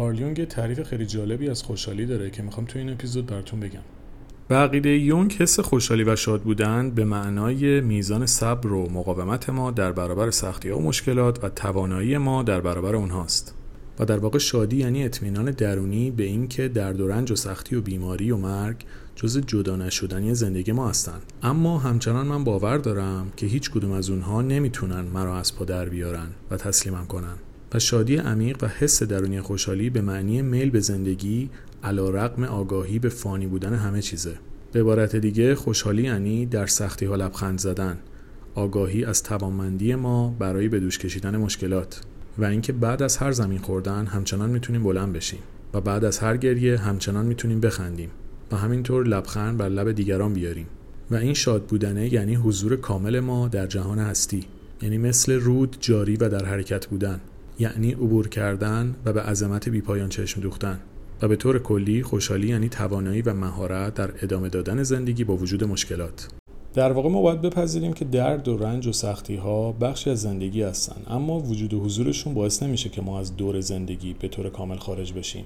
کارل یونگ تعریف خیلی جالبی از خوشحالی داره که می‌خوام تو این اپیزود براتون بگم. به عقیده یونگ حس خوشحالی و شاد بودن به معنای میزان صبر و مقاومت ما در برابر سختی و مشکلات و توانایی ما در برابر اونهاست. و در واقع شادی یعنی اطمینان درونی به اینکه درد و رنج و سختی و بیماری و مرگ جز جدا نشدنی زندگی ما هستند اما همچنان من باور دارم که هیچ کدوم از اونها نمی‌تونن مرا از پا در بیارن و تسلیمم کنن. و شادی عمیق و حس درونی خوشحالی به معنی میل به زندگی علا رقم آگاهی به فانی بودن همه چیزه. به عبارت دیگه خوشحالی یعنی در سختی ها لبخند زدن. آگاهی از توانمندی ما برای به دوش کشیدن مشکلات. و اینکه بعد از هر زمین خوردن همچنان می‌تونیم بلند بشیم. و بعد از هر گریه همچنان می‌تونیم بخندیم. و همینطور لبخند بر لب دیگران بیاریم. و این شاد بودنه یعنی حضور کامل ما در جهان هستی. یعنی مثل رود جاری و در حرکت بودن. یعنی عبور کردن و به عظمت بیپایان چشم دوختن و به طور کلی خوشحالی یعنی توانایی و مهارت در ادامه دادن زندگی با وجود مشکلات. در واقع ما باید بپذیریم که درد و رنج و سختی ها بخشی از زندگی هستن اما وجود و حضورشون باعث نمیشه که ما از دور زندگی به طور کامل خارج بشیم.